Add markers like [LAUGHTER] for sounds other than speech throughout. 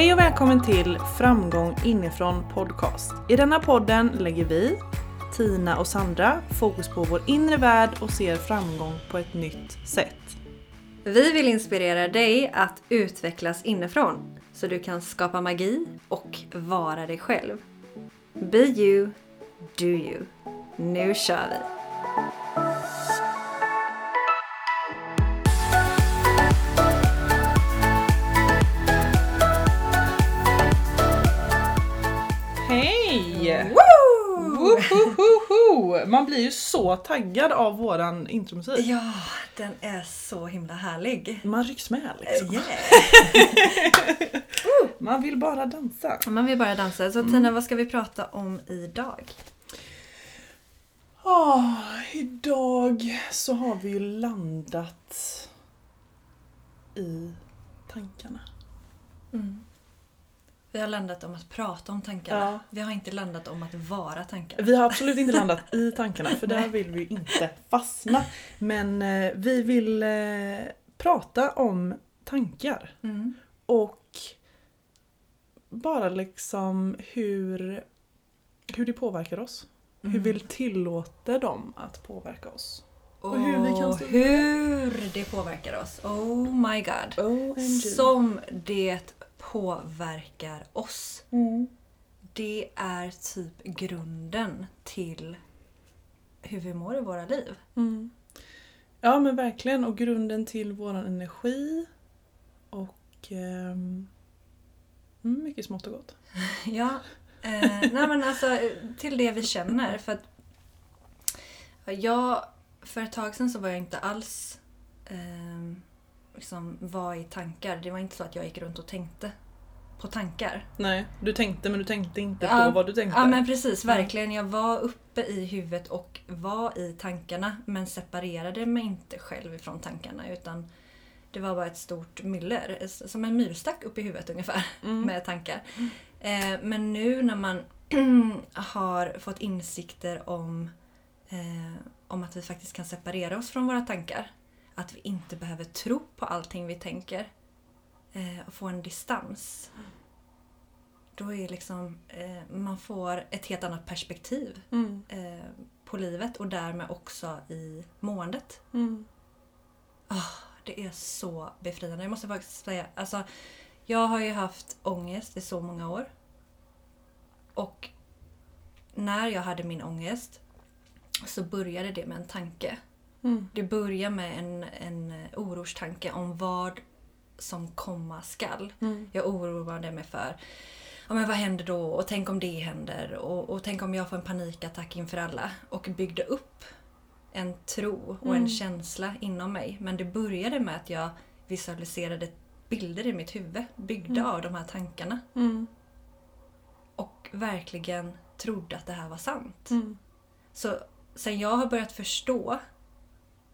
Hej och välkommen till Framgång inifrån podcast. I denna podden lägger vi, Tina och Sandra, fokus på vår inre värld och ser framgång på ett nytt sätt. Vi vill inspirera dig att utvecklas inifrån så du kan skapa magi och vara dig själv. Be you, do you. Nu kör vi! Wohohoho! Man blir ju så taggad av våran intromusik. Ja, den är så himla härlig. Man rycks med liksom. Yeah. [LAUGHS] Man vill bara dansa. Man vill bara dansa. Så Tina, vad ska vi prata om idag? Ah, idag så har vi ju landat i tankarna. Vi har landat om att prata om tankarna. Ja. Vi har inte landat om att vara tankarna. Vi har absolut inte landat i [LAUGHS] tankarna för där vill vi inte fastna. Men eh, vi vill eh, prata om tankar Mm. och bara liksom hur, hur det påverkar oss. Hur vi tillåter dem att påverka oss. Och hur vi kan hur det påverkar oss. Oh my god. OMG. Som det påverkar oss. Mm. Det är typ grunden till hur vi mår i våra liv. Mm. Ja men verkligen och grunden till våran energi och mm, mycket smått och gott. [LAUGHS] Ja, eh, nej men alltså till det vi känner. För att jag, för ett tag sedan så var jag inte alls eh, liksom var i tankar. Det var inte så att jag gick runt och tänkte på tankar. Nej, du tänkte men du tänkte inte Ja, på vad du tänkte. Ja men precis, verkligen. Jag var uppe i huvudet och var i tankarna men separerade mig inte själv ifrån tankarna utan det var bara ett stort myller, som en myrstack uppe i huvudet ungefär [LAUGHS] Mm. med tankar. Eh, men nu när man [CLEARS THROAT] har fått insikter om, eh, om att vi faktiskt kan separera oss från våra tankar. Att vi inte behöver tro på allting vi tänker. Eh, och få en distans. Då är liksom, eh, man får ett helt annat perspektiv Mm. eh, på livet och därmed också i måendet. Mm. Det är så befriande. Jag måste faktiskt säga, alltså, jag har ju haft ångest i så många år. Och när jag hade min ångest så började det med en tanke. Mm. Det började med en, en orostanke om vad som komma skall. Mm. Jag oroade mig för ja, men vad händer då och tänk om det händer och, och tänk om jag får en panikattack inför alla. Och byggde upp en tro och en Mm. känsla inom mig. Men det började med att jag visualiserade bilder i mitt huvud byggda Mm. av de här tankarna. Mm. Och verkligen trodde att det här var sant. Mm. Så sen jag har börjat förstå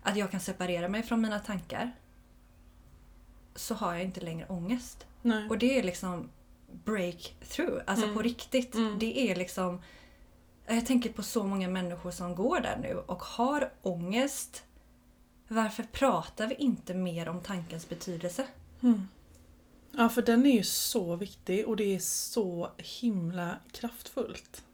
att jag kan separera mig från mina tankar så har jag inte längre ångest. Nej. Och det är liksom breakthrough, alltså Mm. på riktigt. Mm. Det är liksom... Jag tänker på så många människor som går där nu och har ångest. Varför pratar vi inte mer om tankens betydelse? Mm. Ja för den är ju så viktig och det är så himla kraftfullt.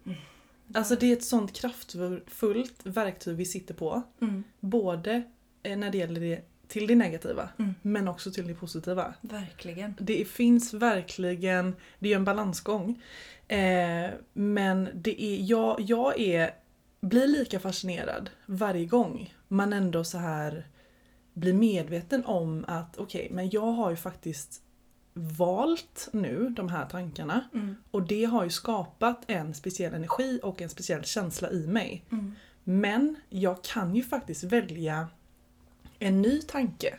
Alltså det är ett sånt kraftfullt verktyg vi sitter på. Mm, Både eh, när det gäller det till det negativa Mm. men också till det positiva. verkligen. Det finns verkligen, det är en balansgång. Eh, men det är, jag, jag är, blir lika fascinerad varje gång man ändå så här blir medveten om att okej, men jag har ju faktiskt valt nu de här tankarna Mm, och det har ju skapat en speciell energi och en speciell känsla i mig. mm, Men jag kan ju faktiskt välja en ny tanke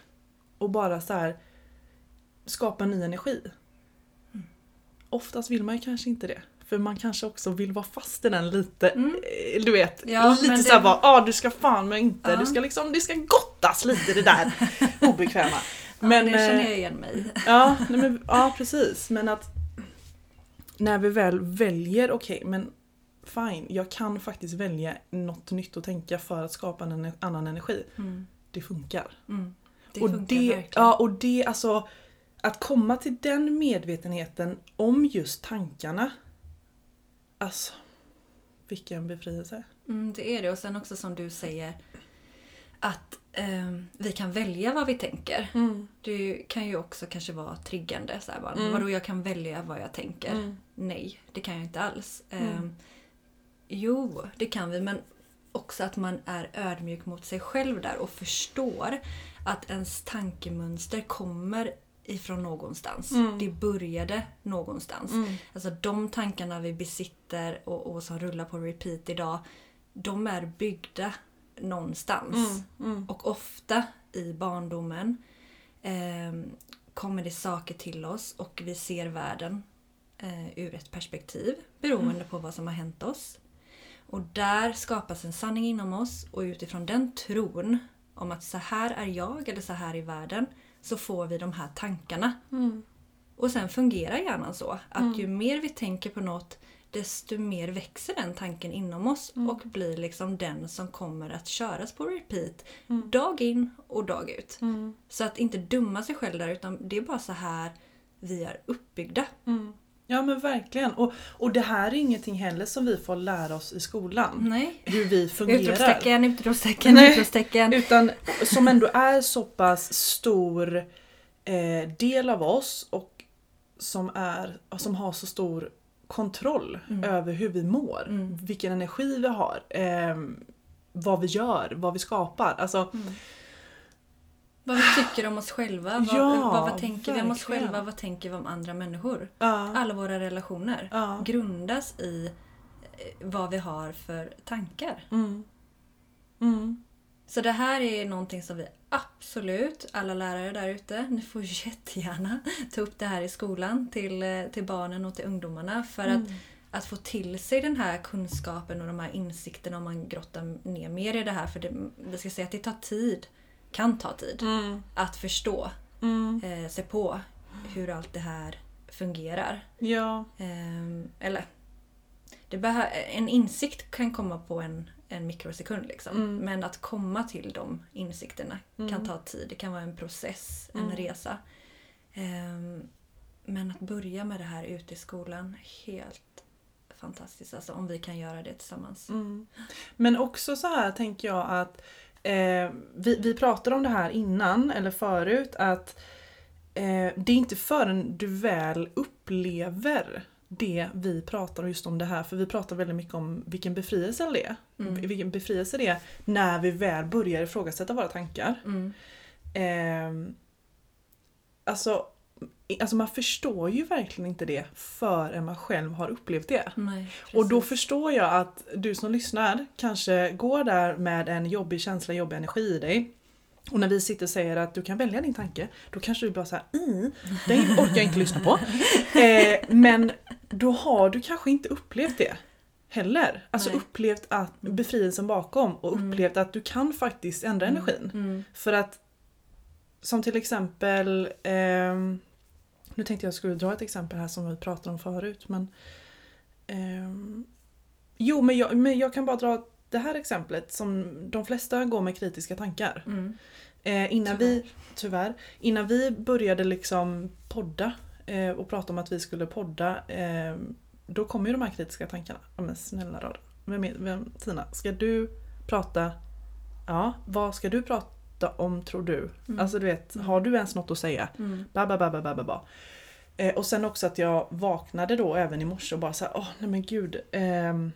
och bara så här skapa ny energi. Mm. Oftast vill man ju kanske inte det. För man kanske också vill vara fast i den lite, Mm. eh, du vet, Ja, lite men det- såhär bara ah, du ska fan men inte, Ja. du ska liksom, det ska gottas lite det där [LAUGHS] obekväma. Men, det känner eh, jag igen mig. [LAUGHS] Ja, nej men, ja precis. Men att när vi väl väljer, okej men fine, jag kan faktiskt välja något nytt att tänka för att skapa en annan energi. Mm, Det funkar. mm. Det och funkar det, verkligen. Ja, och det alltså att komma till den medvetenheten om just tankarna. Alltså, vilken befrielse. Mm, det är det. Och sen också som du säger att eh, vi kan välja vad vi tänker. Mm. Det kan ju också kanske vara triggande. Så här, bara, Mm. Vadå jag kan välja vad jag tänker? Mm. Nej, det kan jag inte alls. Eh. Jo, det kan vi. Men också att man är ödmjuk mot sig själv där och förstår att ens tankemönster kommer ifrån någonstans. Mm. Det började någonstans. Mm. Alltså de tankarna vi besitter och, och som rullar på repeat idag, de är byggda någonstans. Mm. Mm. Och ofta i barndomen eh, kommer det saker till oss och vi ser världen eh, ur ett perspektiv beroende på vad som har hänt oss. Och där skapas en sanning inom oss och utifrån den tron om att så här är jag eller så här är världen så får vi de här tankarna. Mm. Och sen fungerar hjärnan så att Mm. ju mer vi tänker på något desto mer växer den tanken inom oss Mm. och blir liksom den som kommer att köras på repeat Mm. dag in och dag ut. Mm. Så att inte dumma sig själv där utan det är bara så här vi är uppbyggda. Mm. Ja men verkligen. Och, och det här är ingenting heller som vi får lära oss i skolan. Nej. Hur vi fungerar. Utropstecken, utropstecken, Nej. utropstecken. Utan [LAUGHS] som ändå är så pass stor eh, del av oss och som, är, som har så stor kontroll Mm. över hur vi mår. Mm. Vilken energi vi har. Eh, vad vi gör, vad vi skapar. Alltså, Mm. Vad vi tycker om oss själva. Vad, Ja, vad, vad tänker vi om oss verkligen. själva? Vad tänker vi om andra människor? ja, Alla våra relationer ja, grundas i eh, vad vi har för tankar. mm, mm, Så det här är någonting som vi absolut, alla lärare där ute, ni får [LAUGHS] jättegärna ta upp det här i skolan till, eh, till barnen och till ungdomarna. För att, mm, att få till sig den här kunskapen och de här insikterna om man grottar ner mer i det här. För det, vi ska säga att det tar tid, kan ta tid, mm, att förstå mm, eh, sig på hur allt det här fungerar. ja, Ehm, eller, det en insikt kan komma på en, en mikrosekund. Liksom. Mm. Men att komma till de insikterna kan Mm. ta tid. Det kan vara en process, en Mm. resa. Ehm, men att börja med det här ute i skolan, helt fantastiskt. Alltså om vi kan göra det tillsammans. Mm. Men också så här tänker jag att eh, vi, vi pratade om det här innan eller förut att eh, det är inte förrän du väl upplever det vi pratar just om det här för vi pratar väldigt mycket om vilken befrielse det är. Mm. Vilken befrielse det är när vi väl börjar ifrågasätta våra tankar. Mm. Eh, alltså, alltså man förstår ju verkligen inte det förrän man själv har upplevt det. Nej, Och då förstår jag att du som lyssnar kanske går där med en jobbig känsla, jobbig energi i dig. Och när vi sitter och säger att du kan välja din tanke, då kanske du bara såhär mm, den orkar jag inte lyssna på. [LAUGHS] Eh, men då har du kanske inte upplevt det heller. Alltså Nej. upplevt att befrielsen bakom och Mm. upplevt att du kan faktiskt ändra energin. Mm. För att som till exempel ehm, Nu tänkte jag skulle dra ett exempel här som vi pratade om förut men ehm, Jo men jag, men jag kan bara dra det här exemplet som de flesta går med kritiska tankar. Mm. Eh, innan vi, tyvärr, innan vi började liksom podda eh, och prata om att vi skulle podda eh, då kom ju de här kritiska tankarna. Men snälla rara. Vem, är- vem, Tina, ska du prata? Ja, vad ska du prata om tror du? Mm. Alltså du vet, har du ens något att säga? Mm. Ba, ba, ba, ba, ba, ba, ba. Eh, och sen också att jag vaknade då även i morse och bara såhär, åh nej men gud. ehm,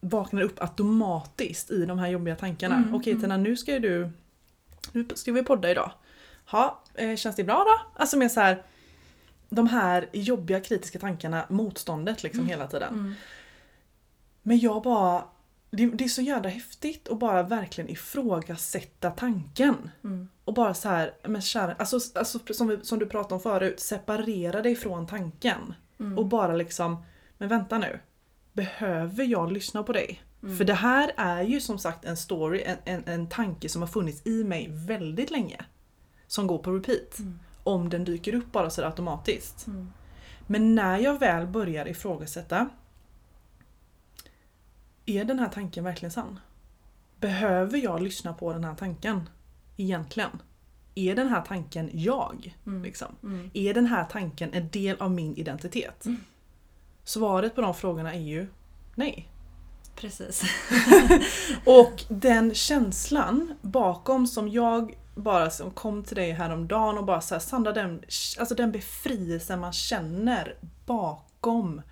vaknade upp automatiskt i de här jobbiga tankarna. Mm, Okej mm. Tina, nu ska ju du... Nu ska vi podda idag. Ja, eh, känns det bra då? Alltså med så här De här jobbiga kritiska tankarna, motståndet liksom hela tiden. Mm. Men jag bara... Det, det är så jävla häftigt att bara verkligen ifrågasätta tanken. Mm. Och bara så här, men kära, alltså, alltså som, vi, som du pratade om förut, separera dig från tanken. Mm. Och bara liksom, men vänta nu. Behöver jag lyssna på dig? Mm. För det här är ju som sagt en story, en, en, en tanke som har funnits i mig väldigt länge. Som går på repeat. Om den dyker upp bara så automatiskt. Mm. Men när jag väl börjar ifrågasätta Är den här tanken verkligen sann? Behöver jag lyssna på den här tanken? Egentligen? är den här tanken jag? Mm. Liksom? Mm. Är den här tanken en del av min identitet? Mm. Svaret på de frågorna är ju nej. Precis. [LAUGHS] Och den känslan bakom som jag bara som kom till dig häromdagen och bara såhär Sandra den, alltså den befrielsen man känner bakom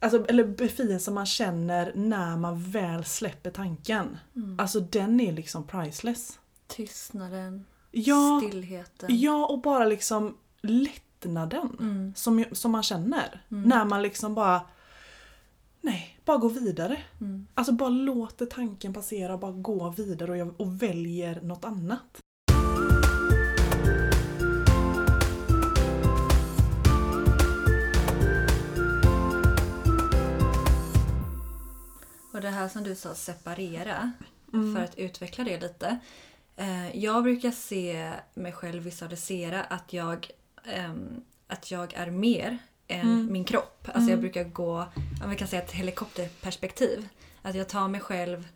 Alltså, eller befrielsen man känner när man väl släpper tanken. Mm. Alltså den är liksom priceless. Tystnaden, Ja, stillheten. ja och bara liksom lättnaden Mm. som, som man känner. Mm. När man liksom bara Nej, bara gå vidare. Mm. Alltså bara låter tanken passera och bara gå vidare och, jag, och väljer något annat. Och det här som du sa, separera, Mm. för att utveckla det lite. Eh, jag brukar se mig själv visualisera att jag, ehm, att jag är mer än Mm. min kropp. Alltså Mm. jag brukar gå, om vi kan säga ett helikopterperspektiv. Att jag tar mig själv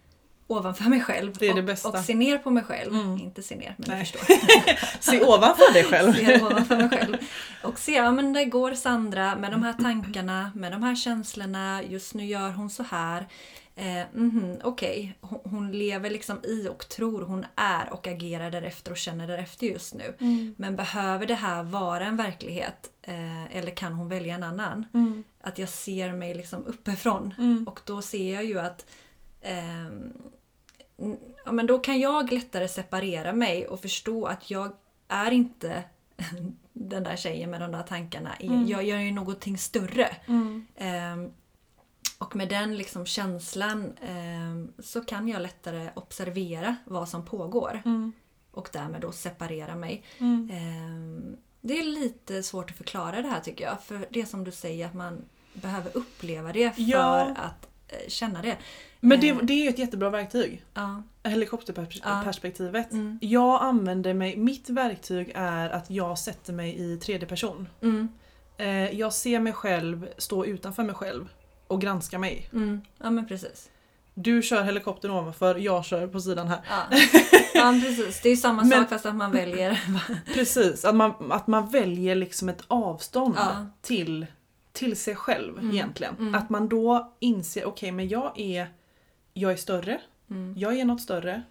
ovanför mig själv Det det och, och ser ner på mig själv. Mm. Inte ser ner, men Nej. du förstår. [LAUGHS] Se ovanför dig själv. [LAUGHS] ser ovanför mig själv. Och ser, ja men där går Sandra med de här tankarna, med de här känslorna. Just nu gör hon så här. Eh, mhm, Okej, hon, hon lever liksom i och tror hon är och agerar därefter och känner därefter just nu. Mm. Men behöver det här vara en verklighet? Eh, eller kan hon välja en annan? Mm. Att jag ser mig liksom uppifrån. Mm. Och då ser jag ju att ehm, n- ja, men då kan jag lättare separera mig och förstå att jag är inte [LAUGHS] den där tjejen med de där tankarna. Mm. Jag gör ju någonting större. Mm. Och med den liksom känslan ehm, så kan jag lättare observera vad som pågår. Mm. Och därmed då separera mig. Mm. Ehm, det är lite svårt att förklara det här tycker jag. För det som du säger att man behöver uppleva det för Ja. att eh, känna det. Men det, Eh, det är ju ett jättebra verktyg. Ja. Helikopterperspektivet. Mm. Jag använder mig, mitt verktyg är att jag sätter mig i tredje person. Mm. Eh, jag ser mig själv stå utanför mig själv och granska mig. Mm. Ja men precis. Du kör helikoptern ovanför, jag kör på sidan här. Ja, [LAUGHS] ja precis. Det är ju samma Men- sak fast att man väljer. [LAUGHS] Precis, att man, att man väljer liksom ett avstånd Ja. till, till sig själv Mm. egentligen. Mm. Att man då inser, okej men jag är, jag är större, Mm. jag är något större.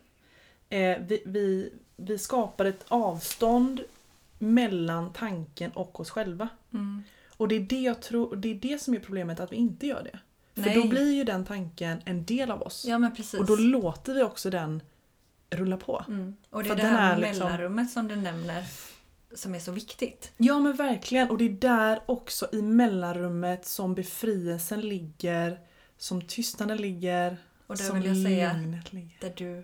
Eh, vi, vi, vi skapar ett avstånd mellan tanken och oss själva. Mm. Och det är det, jag tror, det är det som är problemet, att vi inte gör det. För Nej. då blir ju den tanken en del av oss. Ja men precis. och då låter vi också den rulla på. mm. Och det för är det den här är liksom- mellanrummet som du nämner som är så viktigt. Ja men verkligen, och det är där också i mellanrummet som befrielsen ligger, som tystnaden ligger, Och där som vill jag säga ligger. där du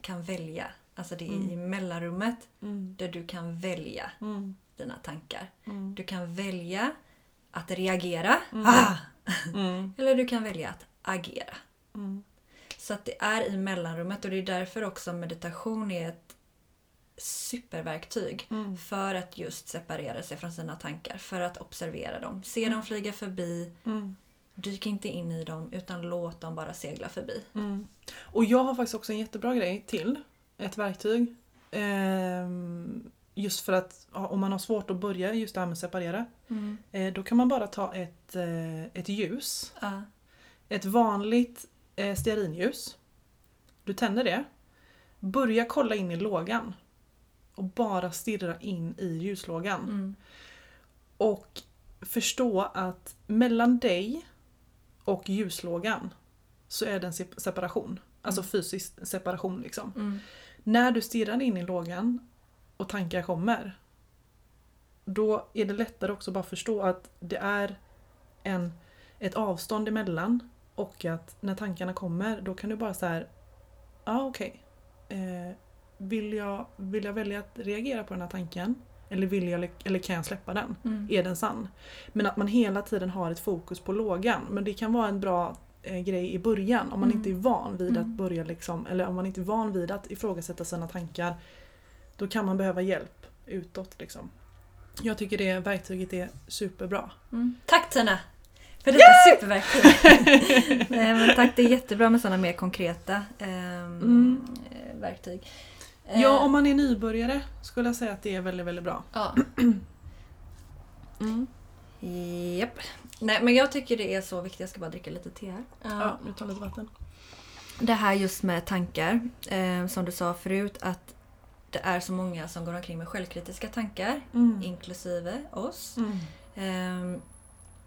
kan välja. Alltså det är Mm. i mellanrummet Mm, där du kan välja mm, dina tankar. mm, Du kan välja att reagera. Mm. Ah! mm, [LAUGHS] Eller du kan välja att agera. mm, Så att det är i mellanrummet och det är därför också meditation är ett superverktyg. mm. För att just separera sig från sina tankar. För att observera dem. Se dem flyga förbi. Mm, Dyk inte in i dem utan låt dem bara segla förbi. mm. Och jag har faktiskt också en jättebra grej till. Ett verktyg. Ehm, just för att om man har svårt att börja just det här med att separera. Eh, då kan man bara ta ett, eh, ett ljus. Ja. Ett vanligt eh, stearinljus. Du tänder det. Börja kolla in i lågan. Och bara stirra in i ljuslågan. Mm. Och förstå att mellan dig och ljuslågan så är det en sep- separation. Alltså Mm. fysisk separation liksom. Mm. När du stirrar in i lågan och tankar kommer. Då är det lättare också bara förstå att det är en, ett avstånd emellan. Och att när tankarna kommer då kan du bara så här. Ja ah, okej. Eh, vill, jag, vill jag välja att reagera på den här tanken? Eller, vill jag, eller kan jag släppa den? Mm. Är den sann? Men att man hela tiden har ett fokus på lågan. Men det kan vara en bra eh, grej i början om man Mm. inte är van vid att Mm. börja liksom, eller om man inte är van vid att ifrågasätta sina tankar. Då kan man behöva hjälp utåt liksom. Jag tycker det verktyget är superbra. Mm. Tack Tina! För detta superverktyg. [LAUGHS] Nej, men tack, det är jättebra med sådana mer konkreta ehm, Mm. eh, verktyg. Eh, Ja, om man är nybörjare skulle jag säga att det är väldigt, väldigt bra. ja. [CLEARS THROAT] Mm. Japp. Nej men jag tycker det är så viktigt, jag ska bara dricka lite te här. Ja, nu tar lite vatten. Det här just med tankar, eh, som du sa förut att det är så många som går omkring med självkritiska tankar, Mm. inklusive oss. Mm. Eh,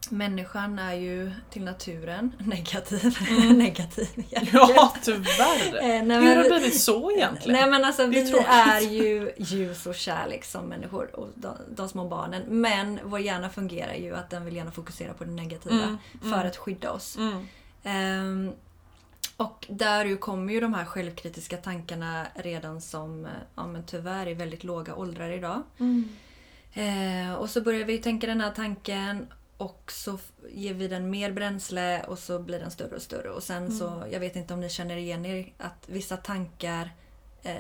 människan är ju till naturen [LAUGHS] negativ. Mm. [LAUGHS] negativ Ja, tyvärr! Eh, nej, Hur har det men, blivit så egentligen? nej men alltså är vi tråkigt. är ju ljus och kärlek som människor och de, de små barnen. Men vår hjärna fungerar ju att den vill gärna fokusera på det negativa Mm, för mm. att skydda oss. Mm. Ehm, och där ju kommer ju de här självkritiska tankarna redan som, ja men tyvärr, i väldigt låga åldrar idag. Mm. Eh, och så börjar vi tänka den här tanken och så ger vi den mer bränsle och så blir den större och större. Och sen så, jag vet inte om ni känner igen er, att vissa tankar, eh,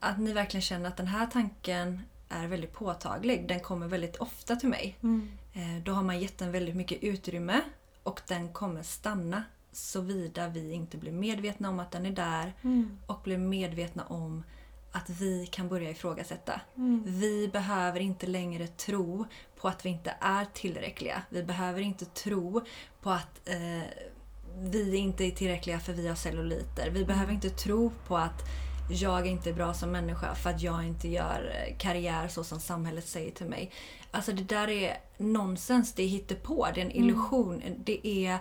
att ni verkligen känner att den här tanken är väldigt påtaglig. Den kommer väldigt ofta till mig. Mm. Eh, Då har man gett den väldigt mycket utrymme och den kommer stanna såvida vi inte blir medvetna om att den är där Mm. och blir medvetna om att vi kan börja ifrågasätta. Mm. Vi behöver inte längre tro på att vi inte är tillräckliga. Vi behöver inte tro på att eh, vi inte är tillräckliga för vi har celluliter. Vi behöver inte tro på att jag inte är bra som människa för att jag inte gör eh, karriär så som samhället säger till mig. Alltså det där är nonsens, det är hittepå, det är en illusion. Det är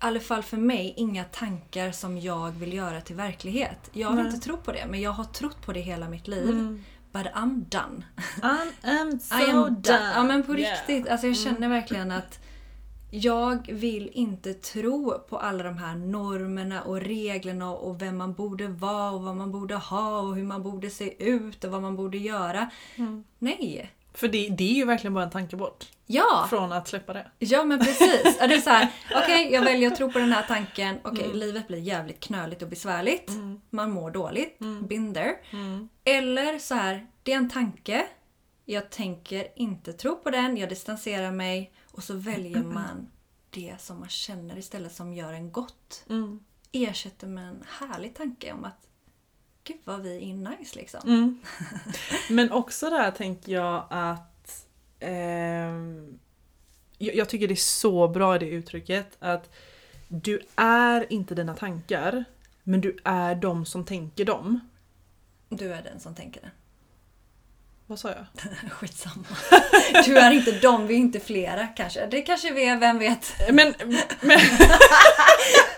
i alla fall för mig inga tankar som jag vill göra till verklighet. Jag vill Nej. inte tro på det, men jag har trott på det hela mitt liv. Mm. But I'm done. I am [LAUGHS] so I am done. done. Ja men på Yeah. riktigt. Alltså jag känner verkligen att jag vill inte tro på alla de här normerna och reglerna och vem man borde vara och vad man borde ha och hur man borde se ut och vad man borde göra. Mm. Nej. För det, det är ju verkligen bara en tanke bort. Ja! Från att släppa det. Ja men precis. Ja, Det är så här, [LAUGHS] okej jag väljer att tro på den här tanken. Okej, Mm. livet blir jävligt knöligt och besvärligt. Mm. Man mår dåligt. Mm. There. Mm. Eller så här, det är en tanke. Jag tänker inte tro på den, jag distanserar mig och så väljer man det som man känner istället som gör en gott. Mm. Ersätter med en härlig tanke om att gud vad vi är nice liksom. Mm. [LAUGHS] Men också där tänker jag att ehm, jag, tycker det är så bra det uttrycket att du är inte dina tankar men du är de som tänker dem. Du är den som tänker det. Vad sa jag? [LAUGHS] Skitsamma. Du är inte dem, vi är inte flera kanske. Det kanske vi är, vem vet? Men, men [LAUGHS]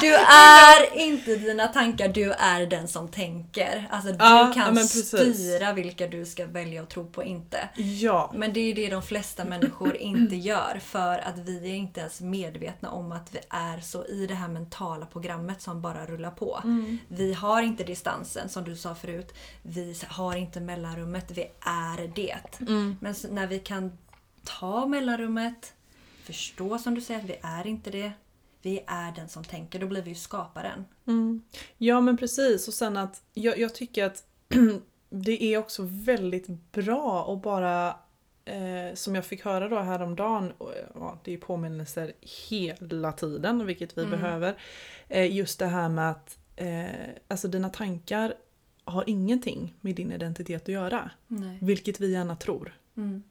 Du [LAUGHS] är inte dina tankar, du är den som tänker. Alltså du Ja, ja, kan precis. styra vilka du ska välja att tro på och inte. ja. Men det är det de flesta människor inte [CLEARS THROAT] gör för att vi är inte ens medvetna om att vi är så i det här mentala programmet som bara rullar på. Mm. Vi har inte distansen som du sa förut. Vi har inte mellanrummet, vi är det. Mm. Men när vi kan ta mellanrummet, förstå som du säger att vi är inte det. Vi är den som tänker, då blir vi ju skaparen. Mm. Ja men precis och sen att jag, jag tycker att [CLEARS THROAT] det är också väldigt bra att bara eh, som jag fick höra då häromdagen, och, ja, det är påminnelser hela tiden vilket vi Mm. behöver. Eh, just det här med att eh, alltså dina tankar har ingenting med din identitet att göra. Nej. Vilket vi gärna tror. Mm.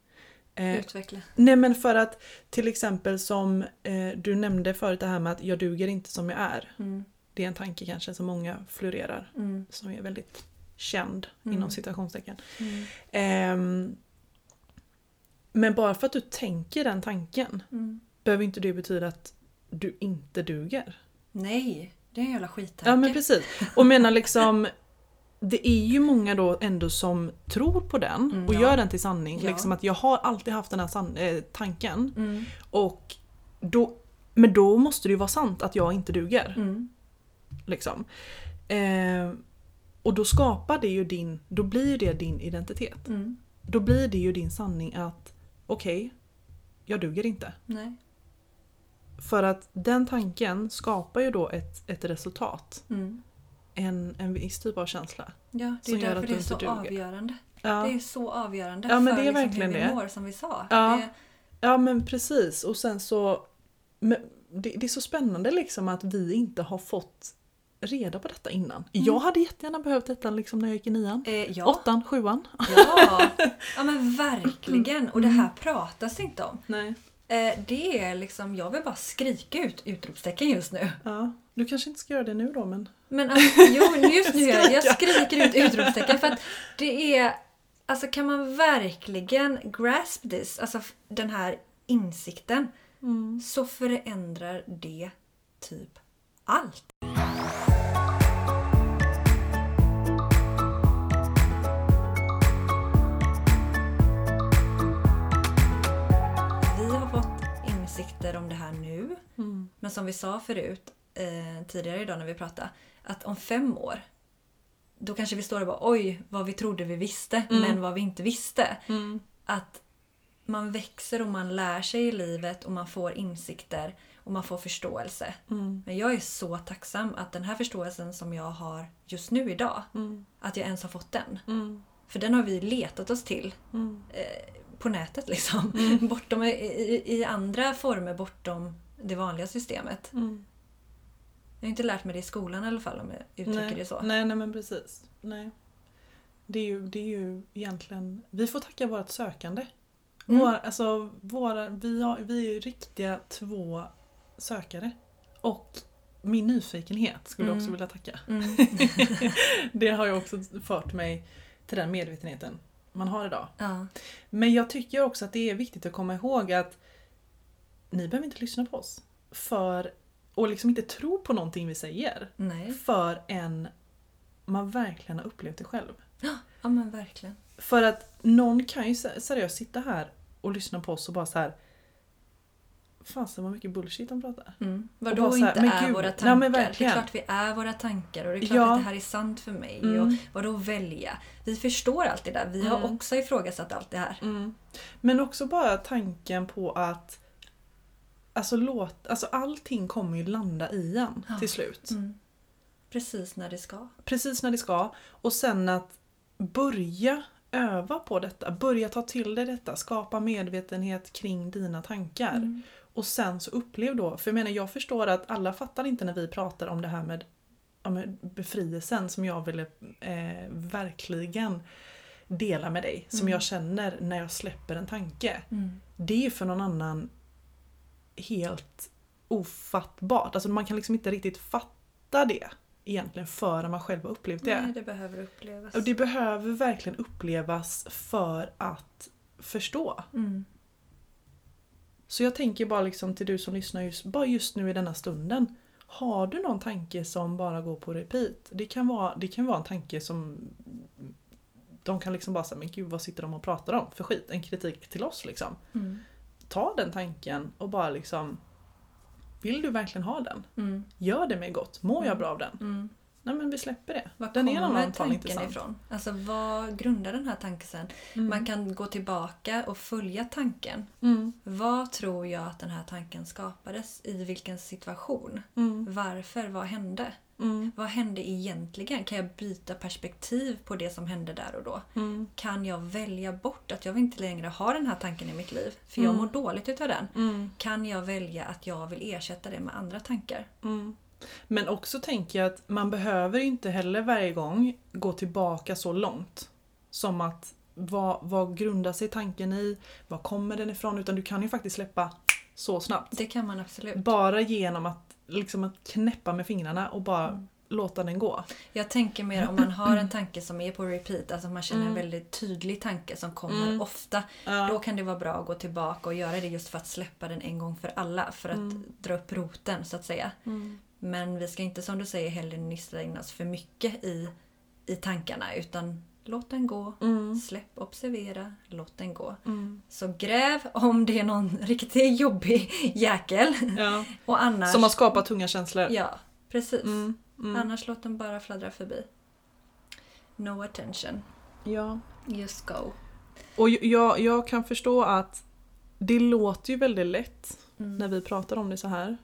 Eh, Utveckla. Nej men för att till exempel som eh, du nämnde förut det här med att jag duger inte som jag är. Mm. Det är en tanke kanske som många florerar. Mm. Som är väldigt känd Mm. inom citationstecken. Ehm, men bara för att du tänker den tanken Mm. behöver inte det betyda att du inte duger. Nej, det är en jävla skittanke. Ja men precis. Och menar liksom [LAUGHS] det är ju många då ändå som tror på den Mm, och ja. gör den till sanning. Ja. Liksom att jag har alltid haft den här eh, tanken. Mm. Och då, men då måste det ju vara sant att jag inte duger. Mm. Liksom. Eh, och då skapar det ju din, då blir det din identitet. Mm. Då blir det ju din sanning att okej, jag duger inte. Nej. För att den tanken skapar ju då ett, ett resultat. Mm. En, en viss typ av känsla. Ja, det är därför det är så duger. avgörande. Ja, Det är så avgörande Ja, men för det är liksom verkligen hur vi det. mår som vi sa. Ja. Det, ja men precis. Och sen så... Det, det är så spännande liksom att vi inte har fått reda på detta innan. Jag hade jättegärna behövt detta liksom när jag gick i nian. Eh, ja. Åttan, sjuan. ja, [LAUGHS] ja men verkligen. Och det här pratas inte om. Nej. Eh, det är liksom, jag vill bara skrika ut utropstecken just nu. Ja, du kanske inte ska göra det nu då men... Men alltså, jo, just nu gör jag, jag skriker ut utropstecken för att det är... Alltså kan man verkligen grasp this, alltså den här insikten, så förändrar det typ allt. Men som vi sa förut, eh, tidigare idag när vi pratade, att om fem år då kanske vi står och bara oj vad vi trodde vi visste men vad vi inte visste. Att man växer och man lär sig i livet och man får insikter och man får förståelse. Men jag är så tacksam att den här förståelsen som jag har just nu idag, att jag ens har fått den. För den har vi letat oss till eh, på nätet liksom. [LAUGHS] Bortom, i, I andra former bortom det vanliga systemet. Jag har inte lärt mig det i skolan i alla fall om jag uttrycker nej. det så. Nej, nej men precis. Nej. Det är, ju, det är ju egentligen... Vi får tacka vårt sökande. Mm. Vår, alltså, våra, vi, har, vi är ju riktiga två sökare. Och min nyfikenhet skulle jag också vilja tacka. Mm. [LAUGHS] Det har ju också fört mig till den medvetenheten man har idag. Ja. Men jag tycker också att det är viktigt att komma ihåg att ni behöver inte lyssna på oss. För, och liksom inte tro på någonting vi säger. Nej. Förrän man verkligen har upplevt det själv. Ja men verkligen. För att någon kan ju se- seriöst sitta här och lyssna på oss och bara så här. Fasen vad mycket bullshit de pratar. Mm. Vadå här, inte men är gud, våra nej, tankar? men det är klart vi är våra tankar och det är klart Ja. att det här är sant för mig. Mm. Och vadå välja? Vi förstår allt det där. Vi har Mm. också ifrågasatt allt det här. Men också bara tanken på att Alltså, låt, alltså allting kommer ju landa i en Ja. till slut. Mm. Precis när det ska. Precis när det ska. Och sen att börja öva på detta. Börja ta till dig detta. Skapa medvetenhet kring dina tankar. Mm. Och sen så upplev då, för jag menar jag förstår att alla fattar inte när vi pratar om det här med, med befrielsen som jag ville eh, verkligen dela med dig. Som Mm. jag känner när jag släpper en tanke. Mm. Det är för någon annan helt ofattbart. Alltså man kan liksom inte riktigt fatta det egentligen förrän man själv har upplevt det. Nej, det behöver upplevas. Och det behöver verkligen upplevas för att förstå. Mm. Så jag tänker bara liksom till du som lyssnar just, bara just nu i denna stunden. Har du någon tanke som bara går på repeat? Det kan vara, det kan vara en tanke som de kan liksom bara säga men gud vad sitter de och pratar om för skit? En kritik till oss liksom. Mm. Ta den tanken och bara liksom Vill du verkligen ha den? Mm. Gör det med gott. Mår jag Mm. bra av den? Mm. Nej men vi släpper det. Var Den kommer tanken intressant. ifrån? Alltså vad grundar den här tanken? Mm. Man kan gå tillbaka och följa tanken. Mm. Vad tror jag att den här tanken skapades? I vilken situation? Mm. Varför? Vad hände? Mm. Vad hände egentligen? Kan jag byta perspektiv på det som hände där och då? Mm. Kan jag välja bort att jag inte längre har den här tanken i mitt liv? För jag Mm. mår dåligt utav den. Mm. Kan jag välja att jag vill ersätta det med andra tankar? Mm. Men också tänker jag att man behöver inte heller varje gång gå tillbaka så långt. Som att vad, vad grundar sig tanken i? Var kommer den ifrån? Utan du kan ju faktiskt släppa så snabbt. Det kan man absolut. Bara genom att, liksom att knäppa med fingrarna och bara Mm. låta den gå. Jag tänker mer om man har en tanke som är på repeat, alltså man känner en Mm. väldigt tydlig tanke som kommer Mm. ofta. Ja. Då kan det vara bra att gå tillbaka och göra det just för att släppa den en gång för alla. För att Mm. dra upp roten så att säga. Men vi ska inte som du säger heller nysta in oss för mycket i, i tankarna utan låt den gå. Mm. Släpp, observera, låt den gå. Mm. Så gräv om det är någon [LAUGHS] riktigt jobbig jäkel. Ja. [LAUGHS] Och annars... Som har skapat tunga känslor. Ja, precis. Mm. Mm. Annars låt den bara fladdra förbi. No attention. Ja. Just go. Och jag, jag kan förstå att det låter ju väldigt lätt Mm. när vi pratar om det så här.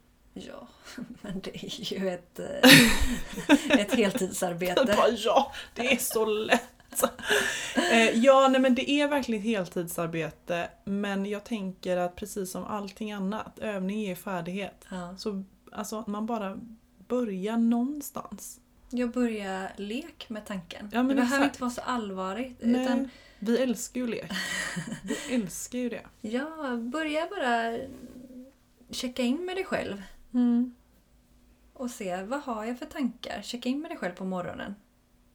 Ja, [LAUGHS] men det är ju ett, eh, ett [LAUGHS] heltidsarbete. Bara, ja, det är så lätt. Eh, ja, nej men det är verkligen ett heltidsarbete. Men jag tänker att precis som allting annat, övning är färdighet. Ja. Så alltså, man bara börja någonstans. Jag börjar lek med tanken. Ja, det behöver exakt. inte vara så allvarligt. Nej, Utan, vi älskar ju lek. Vi [LAUGHS] älskar ju det. ja, börja bara checka in med dig själv. Mm. och se vad har jag för tankar. Checka in med dig själv på morgonen.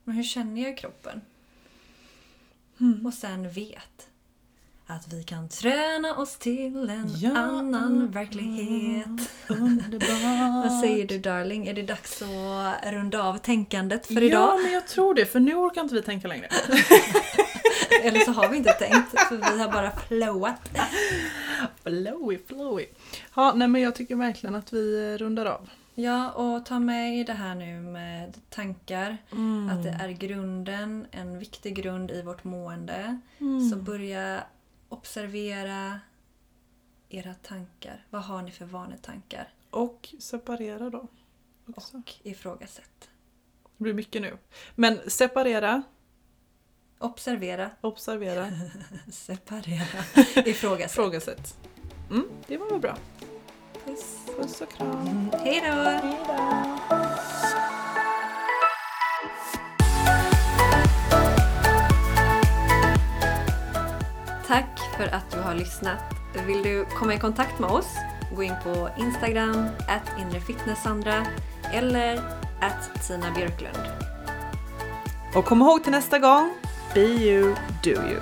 Men hur känner jag i kroppen? Mm. Och sen vet att vi kan träna oss till en Ja. annan verklighet. Underbart. [LAUGHS] Vad säger du darling? Är det dags att runda av tänkandet för Ja, idag? men jag tror det. För nu orkar inte vi tänka längre. [LAUGHS] Eller så har vi inte tänkt, för vi har bara flowat. Flowy, flowy. Ja, nej men jag tycker verkligen att vi eh, rundar av. Ja, och ta med i det här nu med tankar. Mm. Att det är grunden, en viktig grund i vårt mående. Mm. Så börja observera era tankar. Vad har ni för vanetankar? Och separera då. Också. Och ifrågasätt. Det blir mycket nu. Men separera, Observera, observera, [LAUGHS] separera, [LAUGHS] ifrågasätt. ifrågasätt. Mm, det var väl bra. Puss. Puss och kram. Mm, Hej då! Tack för att du har lyssnat. Vill du komma i kontakt med oss? Gå in på Instagram, at inrefitnesssandra eller at Tina Björklund. Och kom ihåg till nästa gång, be you, do you.